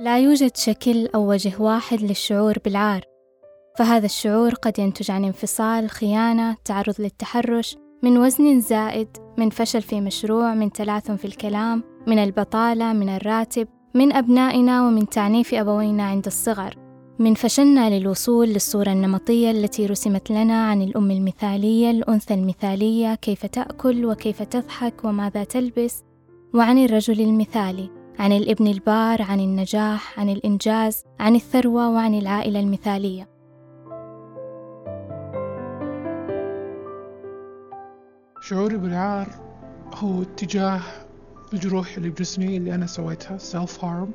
لا يوجد شكل أو وجه واحد للشعور بالعار فهذا الشعور قد ينتج عن انفصال خيانة تعرض للتحرش من وزن زائد من فشل في مشروع من تلاثم في الكلام من البطالة من الراتب من أبنائنا ومن تعنيف أبوينا عند الصغر. من فشلنا للوصول للصورة النمطية التي رسمت لنا عن الأم المثالية الأنثى المثالية كيف تأكل وكيف تضحك وماذا تلبس وعن الرجل المثالي. عن الإبن البار عن النجاح عن الإنجاز عن الثروة وعن العائلة المثالية. شعوري بالعار هو اتجاه الجروح اللي بجسمي اللي أنا سويتها سيلف هارم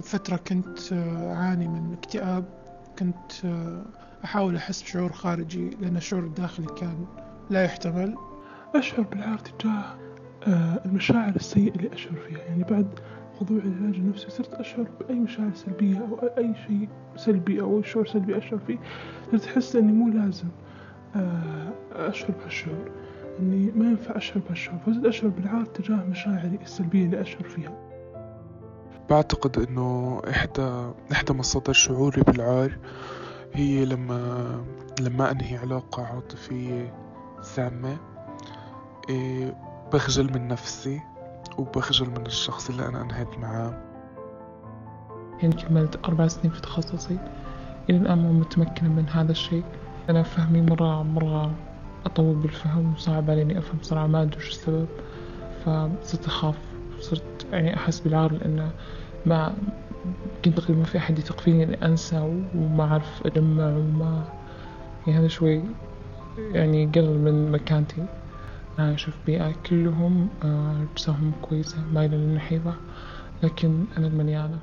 فترة كنت آه، أعاني من اكتئاب. كنت آه، أحاول أحس بشعور خارجي لأن الشعور الداخلي كان لا يحتمل. أشعر بالعار تجاه آه، المشاعر السيئة اللي أشعر فيها. يعني بعد موضوع العلاج النفسي صرت أشعر بأي مشاعر سلبية أو أي شيء سلبي أو شعور سلبي أشعر فيه. صرت أحس إني مو لازم أشعر بهالشعور إني ما ينفع أشعر بهالشعور. فصرت أشعر بالعار تجاه مشاعري السلبية اللي أشعر فيها. بعتقد إنه إحدى إحدى مصادر شعوري بالعار هي لما لما أنهي علاقة عاطفية سامة إيه بخجل من نفسي وبخجل من الشخص اللي أنا انهيت معاه. يعني كملت أربع سنين في تخصصي إلى الآن مو متمكنة من هذا الشيء. أنا فهمي مرة مرة أطول بالفهم وصعب علي إني أفهم بسرعة ما أدري وش السبب. فصرت أخاف صرت يعني أحس بالعار لأنه ما كنت تقريبا ما في أحد يثق فيني إني أنسى وما أعرف أجمع وما يعني هذا شوي يعني يقلل من مكانتي. عايشة في بيئة كلهم أجسامهم آه، كويسة مايلة للنحيفة لكن أنا المليانة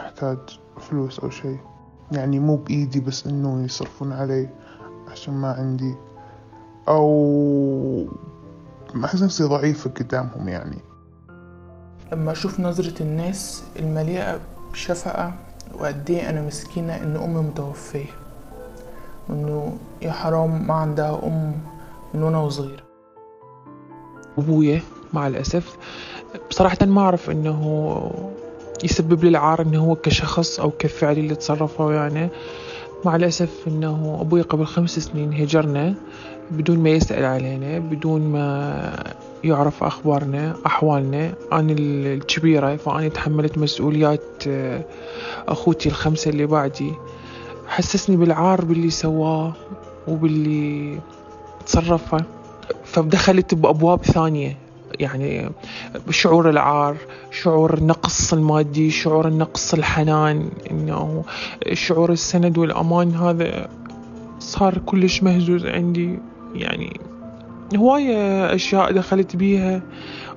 أحتاج فلوس أو شيء. يعني مو بإيدي بس إنه يصرفون علي عشان ما عندي. أو أحس نفسي ضعيفة قدامهم يعني. لما أشوف نظرة الناس المليئة بشفقة وقد إيه أنا مسكينة إن أمي متوفية. وإنه يا حرام ما عندها أم. من وأنا وصغيرة. أبويا مع الأسف بصراحة ما أعرف إنه يسبب لي العار إنه هو كشخص أو كفعل اللي تصرفه يعني. مع الأسف إنه أبوي قبل خمس سنين هجرنا بدون ما يسأل علينا بدون ما يعرف أخبارنا أحوالنا. أنا الكبيرة فأنا تحملت مسؤوليات آه، أخوتي الخمسة اللي بعدي. حسسني بالعار باللي سواه وباللي تصرفه فدخلت بأبواب ثانية. يعني شعور العار شعور النقص المادي شعور النقص الحنان إنه شعور السند والأمان. هذا صار كلش مهزوز عندي. يعني هواية أشياء دخلت بيها.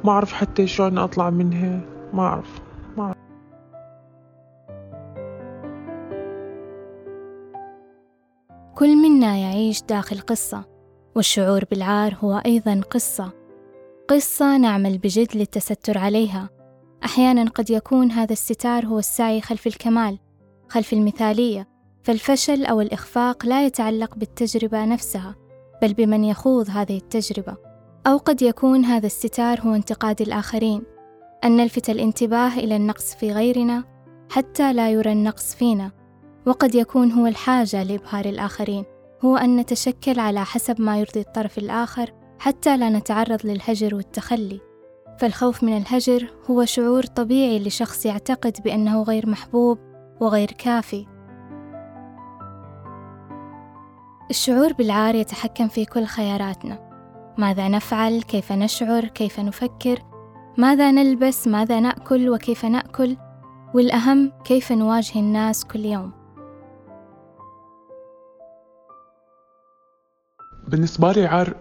ما أعرف حتى شلون أطلع منها. ما أعرف. ما أعرف. كل منا يعيش داخل قصة. والشعور بالعار هو أيضا قصة قصة نعمل بجد للتستر عليها. أحيانا قد يكون هذا الستار هو السعي خلف الكمال خلف المثالية فالفشل أو الإخفاق لا يتعلق بالتجربة نفسها بل بمن يخوض هذه التجربة. أو قد يكون هذا الستار هو انتقاد الآخرين. أن نلفت الانتباه إلى النقص في غيرنا حتى لا يرى النقص فينا وقد يكون هو الحاجة لإبهار الآخرين. هو أن نتشكل على حسب ما يرضي الطرف الآخر حتى لا نتعرض للهجر والتخلي. فالخوف من الهجر هو شعور طبيعي لشخص يعتقد بأنه غير محبوب وغير كافي. الشعور بالعار يتحكم في كل خياراتنا. ماذا نفعل؟ كيف نشعر؟ كيف نفكر؟ ماذا نلبس؟ ماذا نأكل؟ وكيف نأكل؟ والأهم كيف نواجه الناس كل يوم؟ بالنسبة لي عار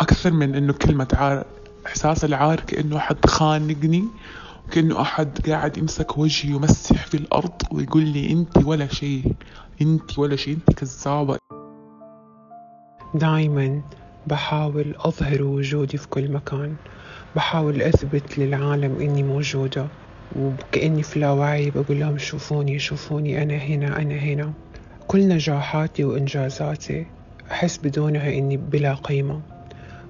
أكثر من إنه كلمة عار إحساس العار كأنه أحد خانقني وكأنه أحد قاعد يمسك وجهي ويمسح في الأرض ويقول لي أنت ولا شيء أنت ولا شيء أنت كذابة. دايما بحاول أظهر وجودي في كل مكان. بحاول أثبت للعالم إني موجودة وكأني في لاوعي بقول لهم شوفوني شوفوني أنا هنا أنا هنا. كل نجاحاتي وإنجازاتي أحس بدونها إني بلا قيمة.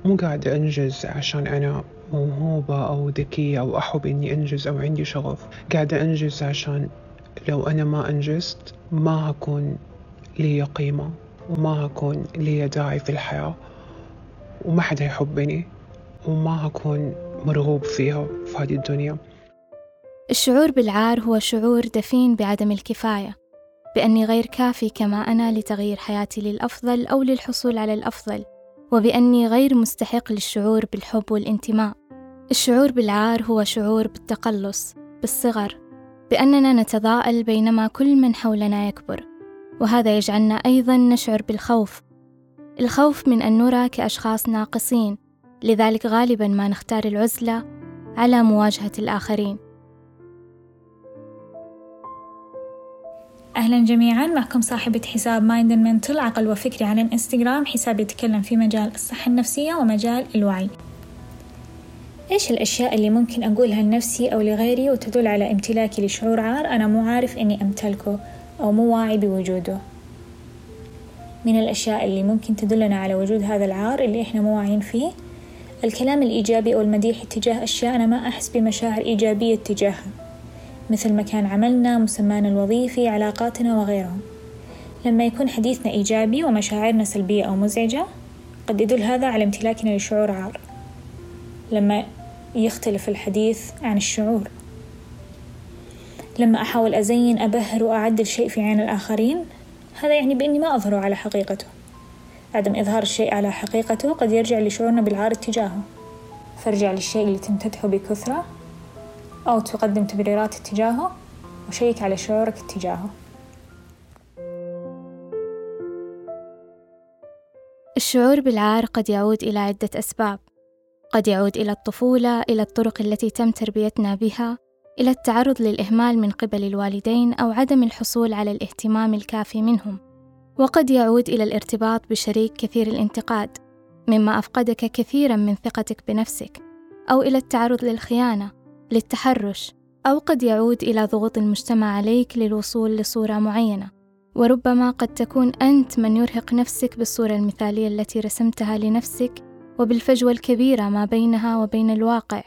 مو قاعدة أنجز عشان أنا موهوبة أو ذكية أو أحب إني أنجز أو عندي شغف. قاعدة أنجز عشان لو أنا ما أنجزت ما هكون لي قيمة وما هكون لي داعي في الحياة وما حدا يحبني وما هكون مرغوب فيها في هذه الدنيا. الشعور بالعار هو شعور دفين بعدم الكفاية. بأني غير كافي كما أنا لتغيير حياتي للأفضل أو للحصول على الأفضل وبأني غير مستحق للشعور بالحب والانتماء. الشعور بالعار هو شعور بالتقلص بالصغر بأننا نتضاءل بينما كل من حولنا يكبر. وهذا يجعلنا أيضا نشعر بالخوف. الخوف من أن نرى كأشخاص ناقصين لذلك غالبا ما نختار العزلة على مواجهة الآخرين. أهلا جميعا. معكم صاحبة حساب مايند منتل عقل وفكري على الانستغرام حساب يتكلم في مجال الصحة النفسية ومجال الوعي. إيش الأشياء اللي ممكن أقولها لنفسي أو لغيري وتدل على امتلاكي لشعور عار؟ أنا مو عارف إني أمتلكه أو مو واعي بوجوده. من الأشياء اللي ممكن تدلنا على وجود هذا العار اللي إحنا مو واعيين فيه؟ الكلام الإيجابي أو المديح تجاه أشياء أنا ما أحس بمشاعر إيجابية تجاهها. مثل مكان عملنا مسمانا الوظيفي علاقاتنا وغيرهم. لما يكون حديثنا إيجابي ومشاعرنا سلبية أو مزعجة قد يدل هذا على امتلاكنا لشعور عار. لما يختلف الحديث عن الشعور. لما أحاول أزين أبهر وأعدل شيء في عين الآخرين هذا يعني بإني ما أظهره على حقيقته. عدم إظهار الشيء على حقيقته قد يرجع لشعورنا بالعار اتجاهه. فارجع للشيء اللي تمتدحه بكثرة. أو تقدم تبريرات اتجاهه وشيك على شعورك اتجاهه. الشعور بالعار قد يعود إلى عدة أسباب. قد يعود إلى الطفولة إلى الطرق التي تم تربيتنا بها إلى التعرض للإهمال من قبل الوالدين أو عدم الحصول على الاهتمام الكافي منهم. وقد يعود إلى الارتباط بشريك كثير الانتقاد مما أفقدك كثيرا من ثقتك بنفسك أو إلى التعرض للخيانة. للتحرش أو قد يعود إلى ضغوط المجتمع عليك للوصول لصورة معينة. وربما قد تكون أنت من يرهق نفسك بالصورة المثالية التي رسمتها لنفسك وبالفجوة الكبيرة ما بينها وبين الواقع.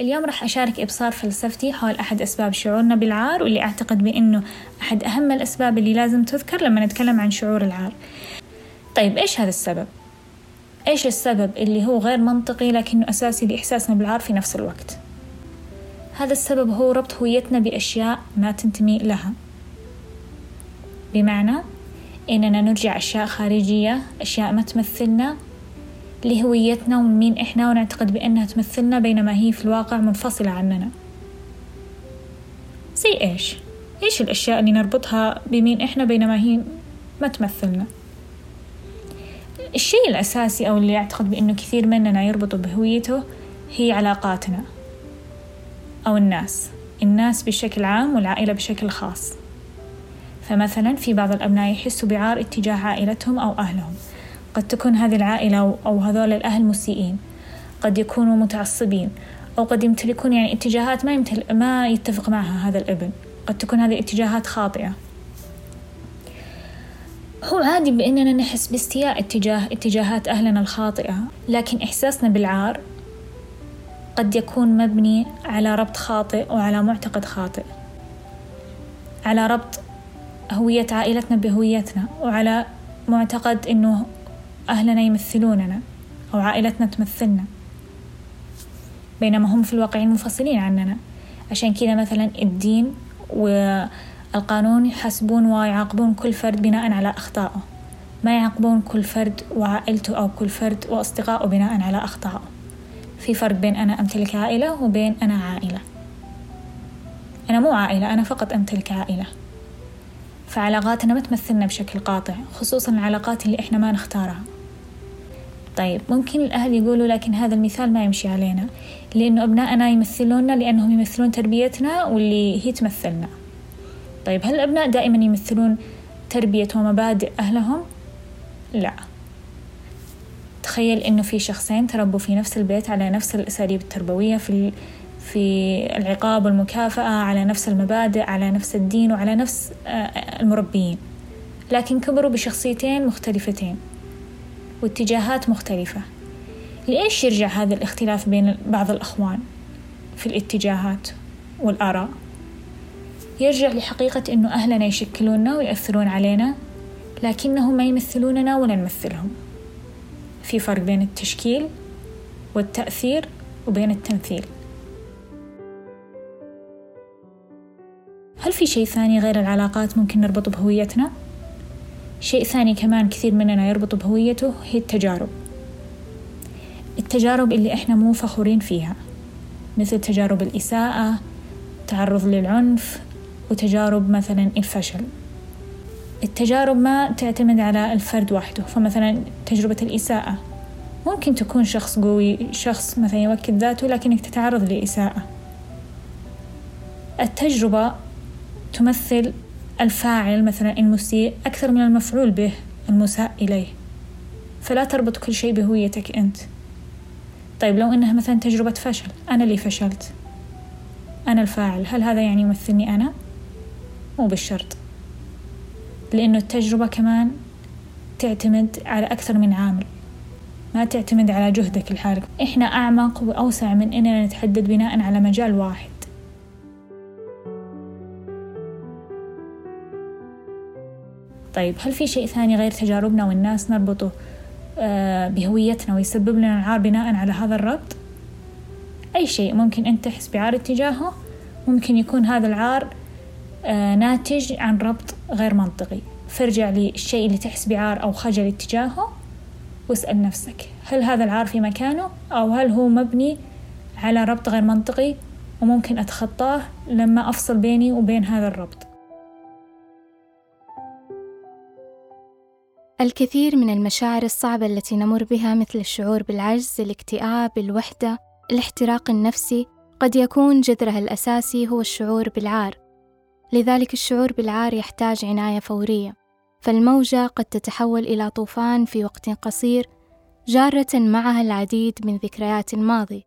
اليوم راح أشارك إبصار فلسفتي حول أحد أسباب شعورنا بالعار واللي أعتقد بأنه أحد أهم الأسباب اللي لازم تذكر لما نتكلم عن شعور العار. طيب إيش هذا السبب؟ إيش السبب اللي هو غير منطقي لكنه أساسي لإحساسنا بالعار في نفس الوقت؟ هذا السبب هو ربط هويتنا بأشياء ما تنتمي لها بمعنى إننا نرجع أشياء خارجية أشياء ما تمثلنا لهويتنا ومن مين إحنا ونعتقد بأنها تمثلنا بينما هي في الواقع منفصلة عننا زي إيش؟ إيش الأشياء اللي نربطها بمين إحنا بينما هي ما تمثلنا؟ الشيء الأساسي أو اللي أعتقد بأنه كثير مننا يربطوا بهويته هي علاقاتنا أو الناس الناس بشكل عام والعائلة بشكل خاص. فمثلا في بعض الأبناء يحسوا بعار اتجاه عائلتهم أو أهلهم. قد تكون هذه العائلة أو هذول الأهل مسيئين قد يكونوا متعصبين أو قد يمتلكون يعني اتجاهات ما, يمتل... ما يتفق معها هذا الابن. قد تكون هذه الاتجاهات خاطئة. هو عادي بأننا نحس باستياء اتجاه اتجاهات أهلنا الخاطئة لكن إحساسنا بالعار قد يكون مبني على ربط خاطئ وعلى معتقد خاطئ على ربط هوية عائلتنا بهويتنا وعلى معتقد إنه أهلنا يمثلوننا أو عائلتنا تمثلنا بينما هم في الواقع منفصلين عننا. عشان كذا مثلا الدين والقانون يحاسبون ويعاقبون كل فرد بناء على أخطائه. ما يعاقبون كل فرد وعائلته أو كل فرد وأصدقائه بناء على أخطائه. في فرق بين أنا أمتلك عائلة وبين أنا عائلة. أنا مو عائلة أنا فقط أمتلك عائلة. فعلاقاتنا ما تمثلنا بشكل قاطع خصوصا العلاقات اللي إحنا ما نختارها. طيب ممكن الأهل يقولوا لكن هذا المثال ما يمشي علينا لأنه أبنائنا يمثلوننا لأنهم يمثلون تربيتنا واللي هي تمثلنا. طيب هل الأبناء دائما يمثلون تربية ومبادئ أهلهم؟ لا. تخيل إنه في شخصين تربوا في نفس البيت على نفس الأساليب التربوية في في العقاب والمكافأة على نفس المبادئ على نفس الدين وعلى نفس المربيين. لكن كبروا بشخصيتين مختلفتين واتجاهات مختلفة. لإيش يرجع هذا الاختلاف بين بعض الأخوان في الاتجاهات والآراء؟ يرجع لحقيقة إنه أهلنا يشكلوننا ويأثرون علينا لكنهم ما يمثلوننا ولا نمثلهم. في فرق بين التشكيل والتأثير وبين التمثيل. هل في شيء ثاني غير العلاقات ممكن نربطه بهويتنا؟ شيء ثاني كمان كثير مننا يربط بهويته هي التجارب. التجارب اللي إحنا مو فخورين فيها مثل تجارب الإساءة تعرض للعنف وتجارب مثلا الفشل. التجارب ما تعتمد على الفرد وحده فمثلا تجربة الإساءة. ممكن تكون شخص قوي شخص مثلا يوكل ذاته لكنك تتعرض لإساءة. التجربة تمثل الفاعل مثلا المسيء أكثر من المفعول به المساء إليه. فلا تربط كل شيء بهويتك أنت. طيب لو إنها مثلا تجربة فشل أنا اللي فشلت. أنا الفاعل هل هذا يعني يمثلني أنا؟ مو بالشرط. لأنه التجربة كمان تعتمد على أكثر من عامل. ما تعتمد على جهدك الحالك إحنا أعمق وأوسع من إننا نتحدد بناء على مجال واحد. طيب هل في شيء ثاني غير تجاربنا والناس نربطه آه، بهويتنا ويسبب لنا العار بناء على هذا الربط؟ أي شيء ممكن أنت تحس بعار اتجاهه ممكن يكون هذا العار ناتج عن ربط غير منطقي. فارجع للشيء اللي تحس بعار أو خجل اتجاهه واسأل نفسك هل هذا العار في مكانه؟ أو هل هو مبني على ربط غير منطقي؟ وممكن أتخطاه لما أفصل بيني وبين هذا الربط. الكثير من المشاعر الصعبة التي نمر بها مثل الشعور بالعجز، الاكتئاب، الوحدة، الاحتراق النفسي، قد يكون جذرها الأساسي هو الشعور بالعار. لذلك الشعور بالعار يحتاج عناية فورية، فالموجة قد تتحول إلى طوفان في وقت قصير، جارة معها العديد من ذكريات الماضي.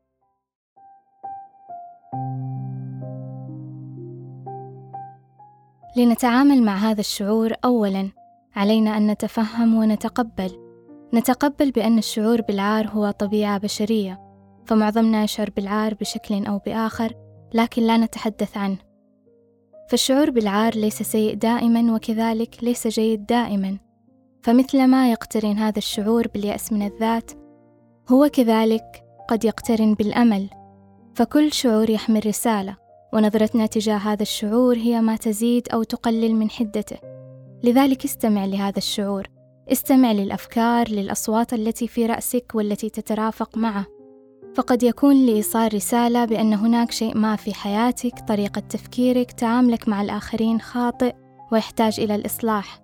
لنتعامل مع هذا الشعور أولاً علينا أن نتفهم ونتقبل. نتقبل بأن الشعور بالعار هو طبيعة بشرية فمعظمنا يشعر بالعار بشكل أو بآخر لكن لا نتحدث عنه. فالشعور بالعار ليس سيء دائما وكذلك ليس جيد دائما. فمثلما يقترن هذا الشعور باليأس من الذات هو كذلك قد يقترن بالأمل. فكل شعور يحمل رسالة ونظرتنا تجاه هذا الشعور هي ما تزيد أو تقلل من حدته. لذلك استمع لهذا الشعور. استمع للأفكار للأصوات التي في رأسك والتي تترافق معه. فقد يكون لايصال رسالة بأن هناك شيء ما في حياتك طريقة تفكيرك تعاملك مع الآخرين خاطئ ويحتاج إلى الإصلاح.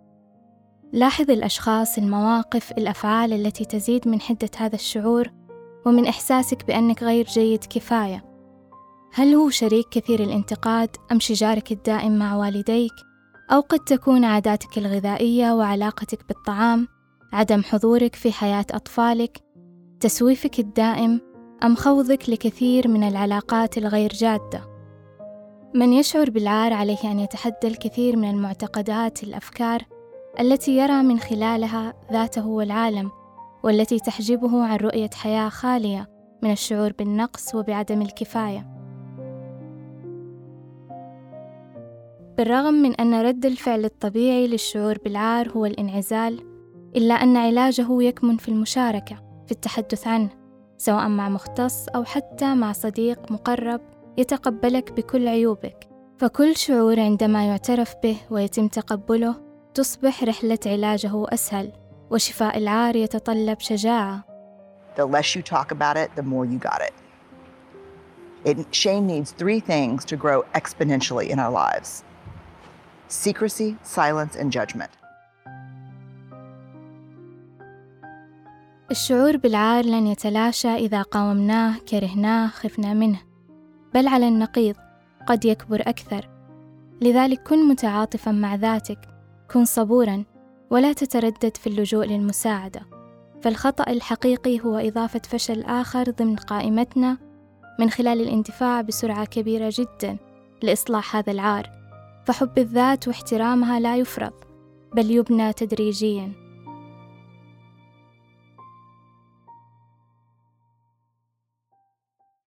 لاحظ الأشخاص المواقف الأفعال التي تزيد من حدة هذا الشعور ومن إحساسك بأنك غير جيد كفاية. هل هو شريك كثير الانتقاد أم شجارك الدائم مع والديك؟ أو قد تكون عاداتك الغذائية وعلاقتك بالطعام، عدم حضورك في حياة أطفالك، تسويفك الدائم، أم خوضك لكثير من العلاقات الغير جادة. من يشعر بالعار عليه أن يتحدى الكثير من المعتقدات الأفكار التي يرى من خلالها ذاته والعالم، والتي تحجبه عن رؤية حياة خالية من الشعور بالنقص وبعدم الكفاية بالرغم من أن رد الفعل الطبيعي للشعور بالعار هو الانعزال إلا أن علاجه يكمن في المشاركة في التحدث عنه سواء مع مختص أو حتى مع صديق مقرب يتقبلك بكل عيوبك فكل شعور عندما يعترف به ويتم تقبله تصبح رحلة علاجه أسهل وشفاء العار يتطلب شجاعة The less you talk about it, the more you got it. it shame needs three things to grow exponentially in our lives secrecy, silence, and judgment. الشعور بالعار لن يتلاشى إذا قاومناه كرهناه خفنا منه. بل على النقيض قد يكبر أكثر. لذلك كن متعاطفا مع ذاتك كن صبورا ولا تتردد في اللجوء للمساعدة. فالخطأ الحقيقي هو إضافة فشل آخر ضمن قائمتنا من خلال الاندفاع بسرعة كبيرة جدا لإصلاح هذا العار. فحب الذات واحترامها لا يفرض بل يبنى تدريجيا.